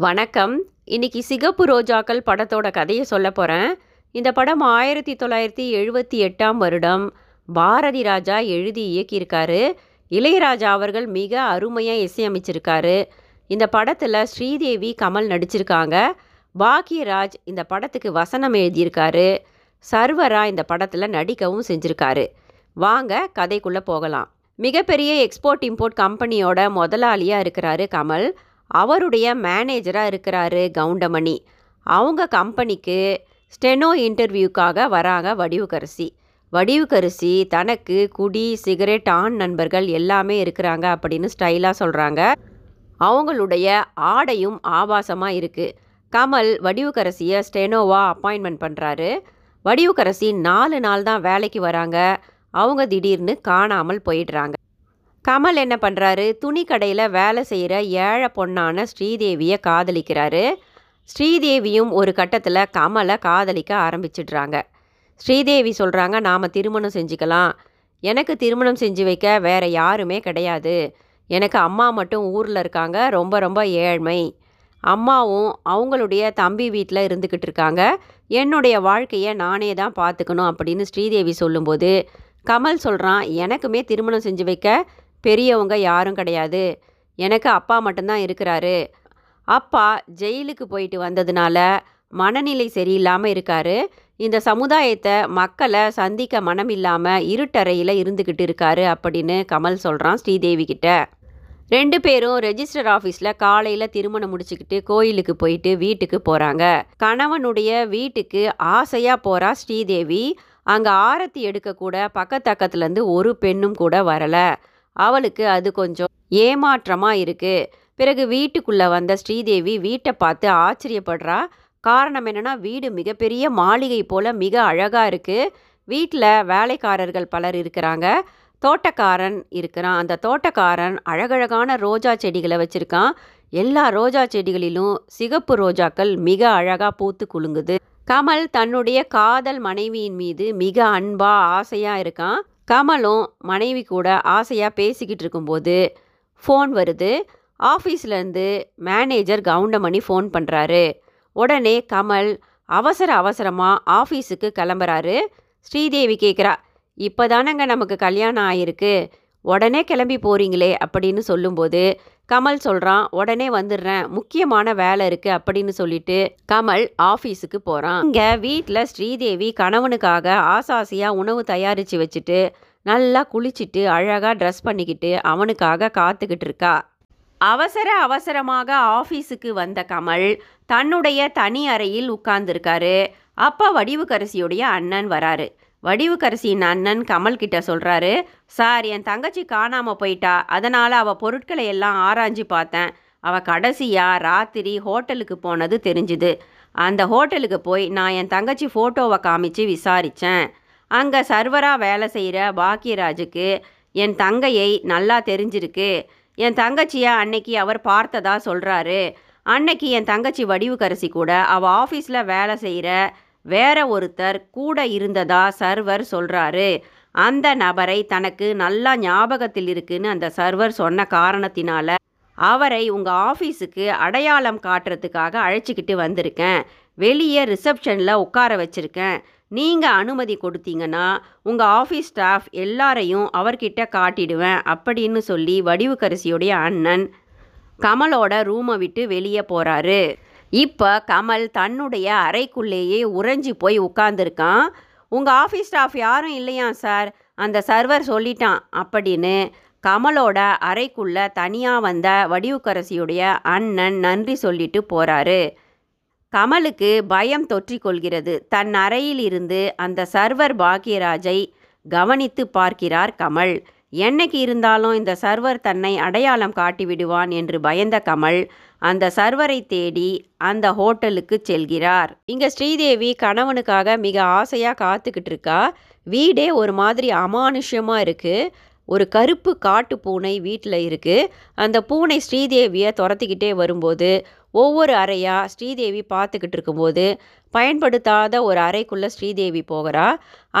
வணக்கம். இன்னைக்கு சிகப்பு ரோஜாக்கள் படத்தோட கதையை சொல்ல போகிறேன் இந்த படம் ஆயிரத்தி தொள்ளாயிரத்தி எழுபத்தி எட்டாம் வருடம். பாரதி ராஜா எழுதி இயக்கியிருக்காரு. இளையராஜா அவர்கள் மிக அருமையாக இசையமைச்சிருக்காரு. இந்த படத்தில் ஸ்ரீதேவி கமல் நடிச்சிருக்காங்க. பாக்யராஜ் இந்த படத்துக்கு வசனம் எழுதியிருக்காரு. சர்வரா இந்த படத்தில் நடிக்கவும் செஞ்சுருக்காரு. வாங்க கதைக்குள்ளே போகலாம். மிகப்பெரிய எக்ஸ்போர்ட் இம்போர்ட் கம்பெனியோட முதலாளியாக இருக்கிறாரு கமல். அவருடைய மேனேஜராக இருக்கிறாரு கவுண்டமணி. அவங்க கம்பெனிக்கு ஸ்டெனோ இன்டர்வியூக்காக வராங்க வடிவுக்கரசி. வடிவுக்கரசி தனக்கு குடி சிகரெட் ஆண் நண்பர்கள் எல்லாமே இருக்கிறாங்க அப்படின்னு ஸ்டைலாக சொல்கிறாங்க அவங்களுடைய ஆடையும் ஆபாசமாக இருக்குது கமல் வடிவுக்கரசியை ஸ்டெனோவா அப்பாயின்மெண்ட் பண்ணுறாரு வடிவுக்கரசி நாலு நாள் தான் வேலைக்கு வராங்க. அவங்க திடீர்னு காணாமல் போயிடுறாங்க. கமல் என்ன பண்ணுறாரு துணி கடையில் வேலை செய்கிற ஏழை பொண்ணான ஸ்ரீதேவியை காதலிக்கிறாரு. ஸ்ரீதேவியும் ஒரு கட்டத்தில் கமலை காதலிக்க ஆரம்பிச்சிடுறாங்க. ஸ்ரீதேவி சொல்கிறாங்க நாம் திருமணம் செஞ்சுக்கலாம். எனக்கு திருமணம் செஞ்சு வைக்க வேறு யாருமே கிடையாது. எனக்கு அம்மா மட்டும் ஊரில் இருக்காங்க. ரொம்ப ரொம்ப ஏழ்மை. அம்மாவும் அவங்களுடைய தம்பி வீட்டில் இருந்துக்கிட்டு இருக்காங்க. என்னுடைய வாழ்க்கையை நானே தான் பார்த்துக்கணும் அப்படின்னு ஸ்ரீதேவி சொல்லும்போது கமல் சொல்கிறான் எனக்குமே திருமணம் செஞ்சு வைக்க பெரியவங்க யாரும் கிடையாது. எனக்கு அப்பா மட்டும்தான் இருக்கிறாரு. அப்பா ஜெயிலுக்கு போயிட்டு வந்ததுனால மனநிலை சரியில்லாமல் இருக்காரு. இந்த சமுதாயத்தை மக்களை சந்திக்க மனம் இல்லாமல் இருட்டறையில் இருந்துக்கிட்டு இருக்காரு அப்படின்னு கமல் சொல்கிறான் ஸ்ரீதேவி கிட்ட. ரெண்டு பேரும் ரெஜிஸ்டர் ஆஃபீஸில் காலையில் திருமணம் முடிச்சுக்கிட்டு கோயிலுக்கு போயிட்டு வீட்டுக்கு போகிறாங்க கணவனுடைய வீட்டுக்கு ஆசையாக போகிறா ஸ்ரீதேவி. அங்கே ஆரத்தி எடுக்கக்கூட பக்கத்தக்கத்துலேருந்து ஒரு பெண்ணும் கூட வரலை. அவளுக்கு அது கொஞ்சம் ஏமாற்றமாக இருக்குது பிறகு வீட்டுக்குள்ளே வந்த ஸ்ரீதேவி வீட்டை பார்த்து ஆச்சரியப்படுறா. காரணம் என்னென்னா வீடு மிகப்பெரிய மாளிகை போல் மிக அழகாக இருக்குது வீட்டில் வேலைக்காரர்கள் பலர் இருக்கிறாங்க. தோட்டக்காரன் இருக்கிறான். அந்த தோட்டக்காரன் அழகழகான ரோஜா செடிகளை வச்சுருக்கான். எல்லா ரோஜா செடிகளிலும் சிகப்பு ரோஜாக்கள் மிக அழகாக பூத்து குலுங்குது. கமல் தன்னுடைய காதல் மனைவியின் மீது மிக அன்பா ஆசையாக இருக்கான். கமலும் மனைவி கூட ஆசையாக பேசிக்கிட்டு இருக்கும்போது ஃபோன் வருது. ஆஃபீஸ்லேருந்து மேனேஜர் கவுண்டமணி ஃபோன் பண்ணுறாரு உடனே கமல் அவசர அவசரமாக ஆஃபீஸுக்கு கிளம்புறாரு. ஸ்ரீதேவி கேட்குறா இப்போ தானங்க நமக்கு கல்யாணம் ஆயிருக்கு. உடனே கிளம்பி போகிறீங்களே அப்படின்னு சொல்லும்போது கமல் சொல்கிறான் உடனே வந்துடுறேன். முக்கியமான வேலை இருக்குது அப்படின்னு சொல்லிட்டு கமல் ஆஃபீஸுக்கு போகிறான் இங்கே வீட்டில் ஸ்ரீதேவி கணவனுக்காக ஆசாசியாக உணவு தயாரித்து வச்சுட்டு நல்லா குளிச்சுட்டு அழகாக ட்ரெஸ் பண்ணிக்கிட்டு அவனுக்காக காத்துக்கிட்டு இருக்கா. அவசர அவசரமாக ஆஃபீஸுக்கு வந்த கமல் தன்னுடைய தனி அறையில் உட்கார்ந்துருக்காரு. அப்போ வடிவுக்கரசியுடைய அண்ணன் வராரு. வடிவுக்கரசியின் அண்ணன் கமல் கிட்ட சொல்கிறாரு சார் என் தங்கச்சி காணாமல் போயிட்டா அதனால் அவள் பொருட்களை எல்லாம் ஆராய்ஞ்சு பார்த்தேன். அவள் கடைசியாக ராத்திரி ஹோட்டலுக்கு போனது தெரிஞ்சுது. அந்த ஹோட்டலுக்கு போய் நான் என் தங்கச்சி ஃபோட்டோவை காமிச்சு விசாரித்தேன் அங்கே சர்வராக வேலை செய்கிற பாக்கியராஜுக்கு என் தங்கையை நல்லா தெரிஞ்சிருக்கு. என் தங்கச்சியை அன்னைக்கு அவர் பார்த்ததா சொல்கிறாரு அன்னைக்கு என் தங்கச்சி வடிவுக்கரசி கூட அவள் ஆஃபீஸில் வேலை செய்கிற வேற ஒருத்தர் கூட இருந்ததா சர்வர் சொல்கிறாரு அந்த நபரை தனக்கு நல்லா ஞாபகத்தில் இருக்குன்னு அந்த சர்வர் சொன்ன காரணத்தினால அவரை உங்கள் ஆஃபீஸுக்கு அடையாளம் காட்டுறதுக்காக அழைச்சிக்கிட்டு வந்திருக்கேன். வெளியே ரிசப்ஷனில் உட்கார வச்சுருக்கேன். நீங்கள் அனுமதி கொடுத்தீங்கன்னா உங்கள் ஆஃபீஸ் ஸ்டாஃப் எல்லாரையும் அவர்கிட்ட காட்டிடுவேன் அப்படின்னு சொல்லி வடிவுக்கரசியுடைய அண்ணன் கமலோட ரூமை விட்டு வெளியே போகிறாரு இப்போ கமல் தன்னுடைய அறைக்குள்ளேயே உறைஞ்சி போய் உட்காந்துருக்கான் உங்கள் ஆஃபீஸ் ஸ்டாஃப் யாரும் இல்லையா சார் அந்த சர்வர் சொல்லிட்டான். அப்படின்னு கமலோட அறைக்குள்ளே தனியாக வந்த வடிவுக்கரசியுடைய அண்ணன் நன்றி சொல்லிட்டு போகிறாரு கமலுக்கு பயம் தொற்றிக்கொள்கிறது தன் அறையில் இருந்து அந்த சர்வர் பாக்கியராஜை கவனித்து பார்க்கிறார் கமல். என்னைக்கு இருந்தாலும் இந்த சர்வர் தன்னை அடையாளம் காட்டிவிடுவான் என்று பயந்த கமல் அந்த சர்வரை தேடி அந்த ஹோட்டலுக்கு செல்கிறார். இங்கே ஸ்ரீதேவி கணவனுக்காக மிக ஆசையாக காத்துக்கிட்டு இருக்கா. வீடே ஒரு மாதிரி அமானுஷ்யமாக இருக்குது ஒரு கருப்பு காட்டு பூனை வீட்டில் இருக்குது அந்த பூனை ஸ்ரீதேவியை துரத்திக்கிட்டே வரும்போது ஒவ்வொரு அறையாக ஸ்ரீதேவி பார்த்துக்கிட்டு இருக்கும்போது பயன்படுத்தாத ஒரு அறைக்குள்ளே ஸ்ரீதேவி போகிறா.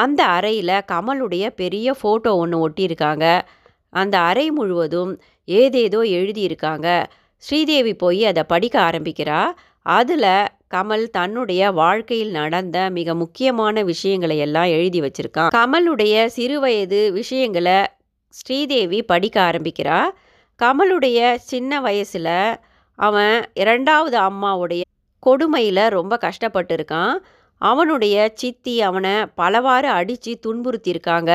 அந்த அறையில் கமலுடைய பெரிய ஃபோட்டோ ஒன்று ஒட்டியிருக்காங்க. அந்த அறை முழுவதும் ஏதேதோ எழுதியிருக்காங்க. ஸ்ரீதேவி போய் அதை படிக்க ஆரம்பிக்கிறா. அதில் கமல் தன்னுடைய வாழ்க்கையில் நடந்த மிக முக்கியமான விஷயங்களை எல்லாம் எழுதி வச்சிருக்கான் கமலுடைய சிறுவயது விஷயங்களை ஸ்ரீதேவி படிக்க ஆரம்பிக்கிறா. கமலுடைய சின்ன வயசில் அவன் இரண்டாவது அம்மாவுடைய கொடுமையில் ரொம்ப கஷ்டப்பட்டிருக்கான். அவனுடைய சித்தி அவனை பலவாறு அடித்து துன்புறுத்தியிருக்காங்க.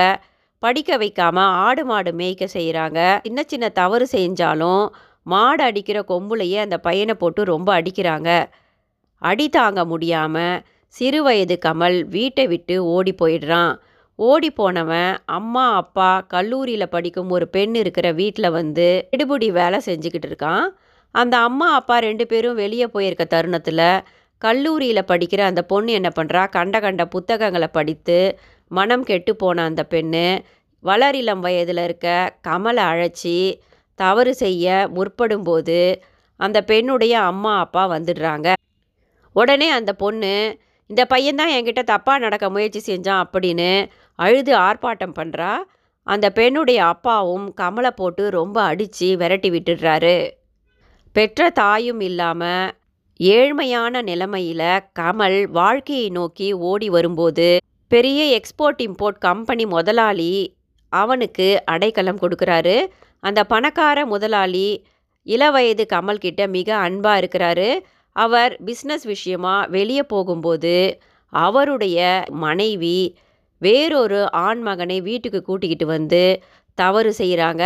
படிக்க வைக்காமல் ஆடு மாடு மேய்க்க செய்கிறாங்க சின்ன சின்ன தவறு செஞ்சாலும் மாடு அடிக்கிற கொம்புலையே அந்த பையனை போட்டு ரொம்ப அடிக்கிறாங்க. அடி தாங்க முடியாமல் சிறு வயது கமல் வீட்டை விட்டு ஓடி போயிடுறான். ஓடி போனவன் அம்மா அப்பா கல்லூரியில் படிக்கும் ஒரு பெண் இருக்கிற வீட்டில் வந்து எடுபடி வேலை செஞ்சுக்கிட்டு இருக்கான். அந்த அம்மா அப்பா ரெண்டு பேரும் வெளியே போயிருக்க தருணத்தில் கல்லூரியில் படிக்கிற அந்த பொண்ணு என்ன பண்ணுறா கண்ட கண்ட புத்தகங்களை படித்து மனம் கெட்டு போன அந்த பெண்ணு வளரிளம் வயதில் இருக்க கமலை அழைச்சி தவறு செய்ய முற்படும்போது அந்த பெண்ணுடைய அம்மா அப்பா வந்துடுறாங்க. உடனே அந்த பொண்ணு இந்த பையன்தான் என்கிட்ட தப்பாக நடக்க முயற்சி செஞ்சான் அப்படின்னு அழுது ஆர்ப்பாட்டம் பண்ணுறா அந்த பெண்ணுடைய அப்பாவும் கமலை போட்டு ரொம்ப அடித்து விரட்டி விட்டுடுறாரு. பெற்ற தாயும் இல்லாமல் ஏழ்மையான நிலைமையில் கமல் வாழ்க்கையை நோக்கி ஓடி வரும்போது பெரிய எக்ஸ்போர்ட் இம்போர்ட் கம்பெனி முதலாளி அவனுக்கு அடைக்கலம் கொடுக்குறாரு. அந்த பணக்கார முதலாளி இளவயது கமல்கிட்ட மிக அன்பாக இருக்கிறாரு. அவர் பிஸ்னஸ் விஷயமா வெளியே போகும்போது அவருடைய மனைவி வேறொரு ஆண் மகனை வீட்டுக்கு கூட்டிக்கிட்டு வந்து தவறு செய்கிறாங்க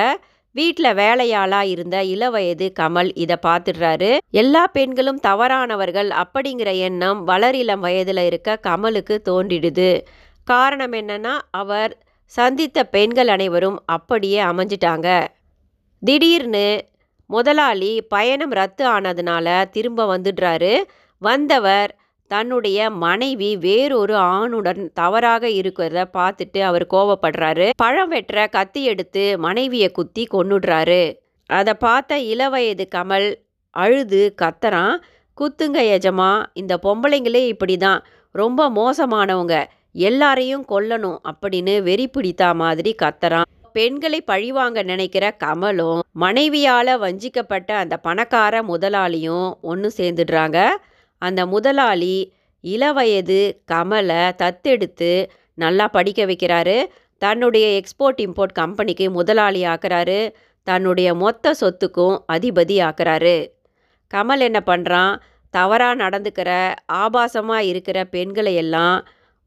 வீட்டில் வேலையாளாக இருந்த இளவயது கமல் இதை பார்த்துடுறாரு எல்லா பெண்களும் தவறானவர்கள் அப்படிங்கிற எண்ணம் வளரிளம் வயதில் இருக்க கமலுக்கு தோன்றிடுது. காரணம் என்னன்னா அவர் சந்தித்த பெண்கள் அனைவரும் அப்படியே அமைஞ்சிட்டாங்க. திடீர்னு முதலாளி பயணம் ரத்து ஆனதுனால திரும்ப வந்துடுறாரு. வந்தவர் தன்னுடைய மனைவி வேறொரு ஆணுடன் தவறாக இருக்கிறத பார்த்துட்டு அவர் கோவப்படுறாரு. பழம் வெட்டுற கத்தி எடுத்து மனைவியை குத்தி கொண்டுடுறாரு அதை பார்த்த இளவயது கமல் அழுது கத்துறான். குத்துங்க எஜமா இந்த பொம்பளைங்களே இப்படி தான் ரொம்ப மோசமானவங்க. எல்லாரையும் கொல்லணும் அப்படின்னு வெறி பிடித்தா மாதிரி கத்துறான். பெண்களை பழிவாங்க நினைக்கிற கமலும் மனைவியால் வஞ்சிக்கப்பட்ட அந்த பணக்கார முதலாளியும் ஒன்று சேர்ந்துடுறாங்க. அந்த முதலாளி இளவயது கமலை தத்தெடுத்து நல்லா படிக்க வைக்கிறாரு. தன்னுடைய எக்ஸ்போர்ட் இம்போர்ட் கம்பெனிக்கு முதலாளி ஆக்குறாரு. தன்னுடைய மொத்த சொத்துக்கும் அதிபதி ஆக்குறாரு. கமல் என்ன பண்ணுறான் தவறாக நடந்துக்கிற ஆபாசமாக இருக்கிற பெண்களை எல்லாம்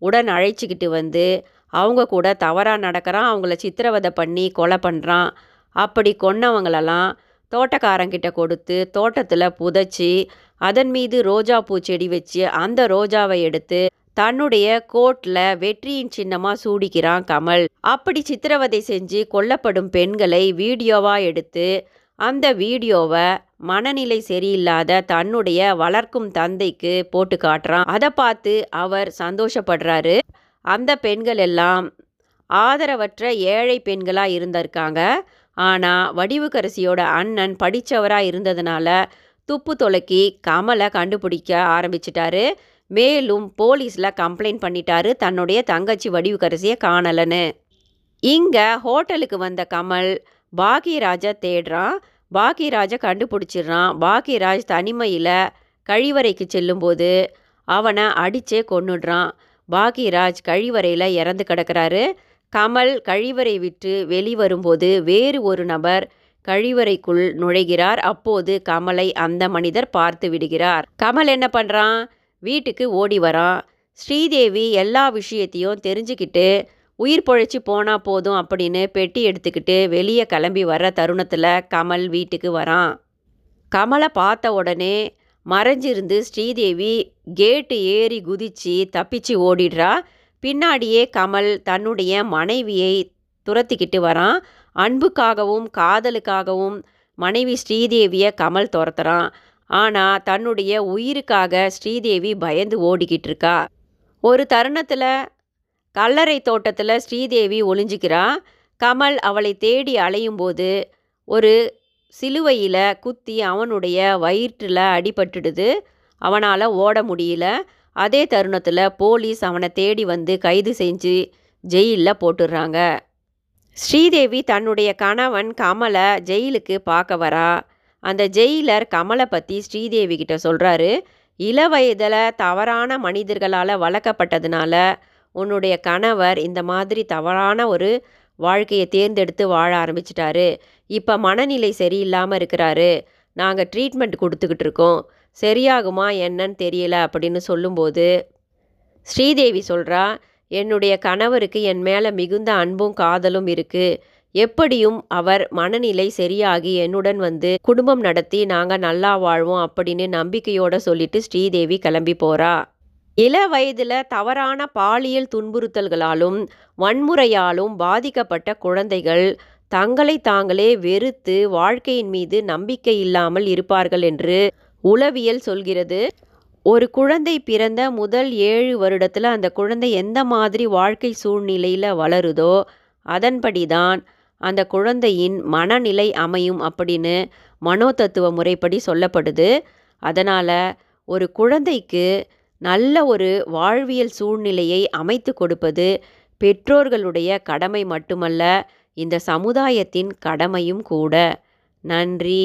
உடன் அழைச்சிக்கிட்டு வந்து அவங்க கூட தவறாக நடக்கிறான் அவங்கள சித்திரவதை பண்ணி கொலை பண்ணுறான் அப்படி கொன்னவங்களெல்லாம் தோட்டக்காரங்கிட்ட கொடுத்து தோட்டத்தில் புதைச்சி அதன் மீது ரோஜா பூ செடி வச்சு அந்த ரோஜாவை எடுத்து தன்னுடைய கோட்டில் வெற்றியின் சின்னமாக சூடிக்கிறான் கமல். அப்படி சித்திரவதை செஞ்சு கொல்லப்படும் பெண்களை வீடியோவாக எடுத்து அந்த வீடியோவை மனநிலை சரியில்லாத தன்னுடைய வளர்க்கும் தந்தைக்கு போட்டு காட்டுறான். அதை பார்த்து அவர் சந்தோஷப்படுறாரு. அந்த பெண்கள் எல்லாம் ஆதரவற்ற ஏழை பெண்களாக இருந்திருக்காங்க. ஆனால் வடிவுக்கரசியோட அண்ணன் படித்தவராக இருந்ததுனால துப்பு தொலைக்கி கமலை கண்டுபிடிக்க ஆரம்பிச்சிட்டாரு. மேலும் போலீஸில் கம்ப்ளைண்ட் பண்ணிட்டாரு தன்னுடைய தங்கச்சி வடிவுக்கரசியை காணலன்னு. இங்கே ஹோட்டலுக்கு வந்த கமல் பாக்யராஜை தேடுறான். பாக்யராஜை கண்டுபிடிச்சிடுறான். பாக்யராஜ் தனிமையில் கழிவறைக்கு செல்லும்போது அவனை அடித்தே கொன்னுடுறான். பாக்யராஜ் கழிவறையில் இறந்து கிடக்கிறாரு. கமல் கழிவறை விட்டு வெளிவரும்போது வேறு ஒரு நபர் கழிவறைக்குள் நுழைகிறார். அப்போது கமலை அந்த மனிதர் பார்த்து விடுகிறார். கமல் என்ன பண்ணுறான் வீட்டுக்கு ஓடி வரான். ஸ்ரீதேவி எல்லா விஷயத்தையும் தெரிஞ்சுக்கிட்டு உயிர் பொழைச்சி போனால் போதும் அப்படின்னு பெட்டி எடுத்துக்கிட்டு வெளியே கிளம்பி வர்ற தருணத்தில் கமல் வீட்டுக்கு வரான். கமலை பார்த்த உடனே மறைஞ்சிருந்து ஸ்ரீதேவி கேட்டு ஏறி குதிச்சு தப்பிச்சு ஓடிடுறா. பின்னாடியே கமல் தன்னுடைய மனைவியை துரத்திக்கிட்டு வரான். அன்புக்காகவும் காதலுக்காகவும் மனைவி ஸ்ரீதேவியை கமல் துரத்துறான். ஆனால் தன்னுடைய உயிருக்காக ஸ்ரீதேவி பயந்து ஓடிக்கிட்டு இருக்கா. ஒரு தருணத்தில் கல்லறை தோட்டத்தில் ஸ்ரீதேவி ஒளிஞ்சிக்கிறா. கமல் அவளை தேடி அலையும்போது ஒரு சிலுவையில் குத்தி அவனுடைய வயிற்றில் அடிபட்டுடுது. அவனால் ஓட முடியல. அதே தருணத்தில் போலீஸ் அவனை தேடி வந்து கைது செஞ்சு ஜெயிலில் போட்டுடுறாங்க ஸ்ரீதேவி தன்னுடைய கணவன் கமலை ஜெயிலுக்கு பார்க்க வரா. அந்த ஜெயிலர் கமலை பற்றி ஸ்ரீதேவி கிட்ட சொல்கிறாரு இள வயதில் தவறான மனிதர்களால் வளர்க்கப்பட்டதுனால உன்னுடைய கணவர் இந்த மாதிரி தவறான ஒரு வாழ்க்கையை தேர்ந்தெடுத்து வாழ ஆரம்பிச்சிட்டாரு. இப்போ மனநிலை சரியில்லாமல் இருக்கிறாரு. நாங்கள் ட்ரீட்மெண்ட் கொடுத்துக்கிட்டு இருக்கோம். சரியாகுமா என்னன்னு தெரியல அப்படின்னு சொல்லும்போது ஸ்ரீதேவி சொல்கிறா என்னுடைய கணவருக்கு என் மேலே மிகுந்த அன்பும் காதலும் இருக்குது எப்படியும் அவர் மனநிலை சரியாகி என்னுடன் வந்து குடும்பம் நடத்தி நாங்கள் நல்லா வாழ்வோம் அப்படின்னு நம்பிக்கையோடு சொல்லிட்டு ஸ்ரீதேவி கிளம்பி போகிறா இள வயதில் தவறான பாலியல் துன்புறுத்தல்களாலும் வன்முறையாலும் பாதிக்கப்பட்ட குழந்தைகள் தங்களை தாங்களே வெறுத்து வாழ்க்கையின் மீது நம்பிக்கை இல்லாமல் இருப்பார்கள் என்று உளவியல் சொல்கிறது. ஒரு குழந்தை பிறந்த முதல் ஏழு வருடத்தில் அந்த குழந்தை எந்த மாதிரி வாழ்க்கை சூழ்நிலையில் வளருதோ அதன்படி தான் அந்த குழந்தையின் மனநிலை அமையும் அப்படின்னு மனோதத்துவ முறைப்படி சொல்லப்படுது. அதனால் ஒரு குழந்தைக்கு நல்ல ஒரு வாழ்வியல் சூழ்நிலையை அமைத்து கொடுப்பது பெற்றோர்களுடைய கடமை மட்டுமல்ல இந்த சமுதாயத்தின் கடமையும் கூட. நன்றி.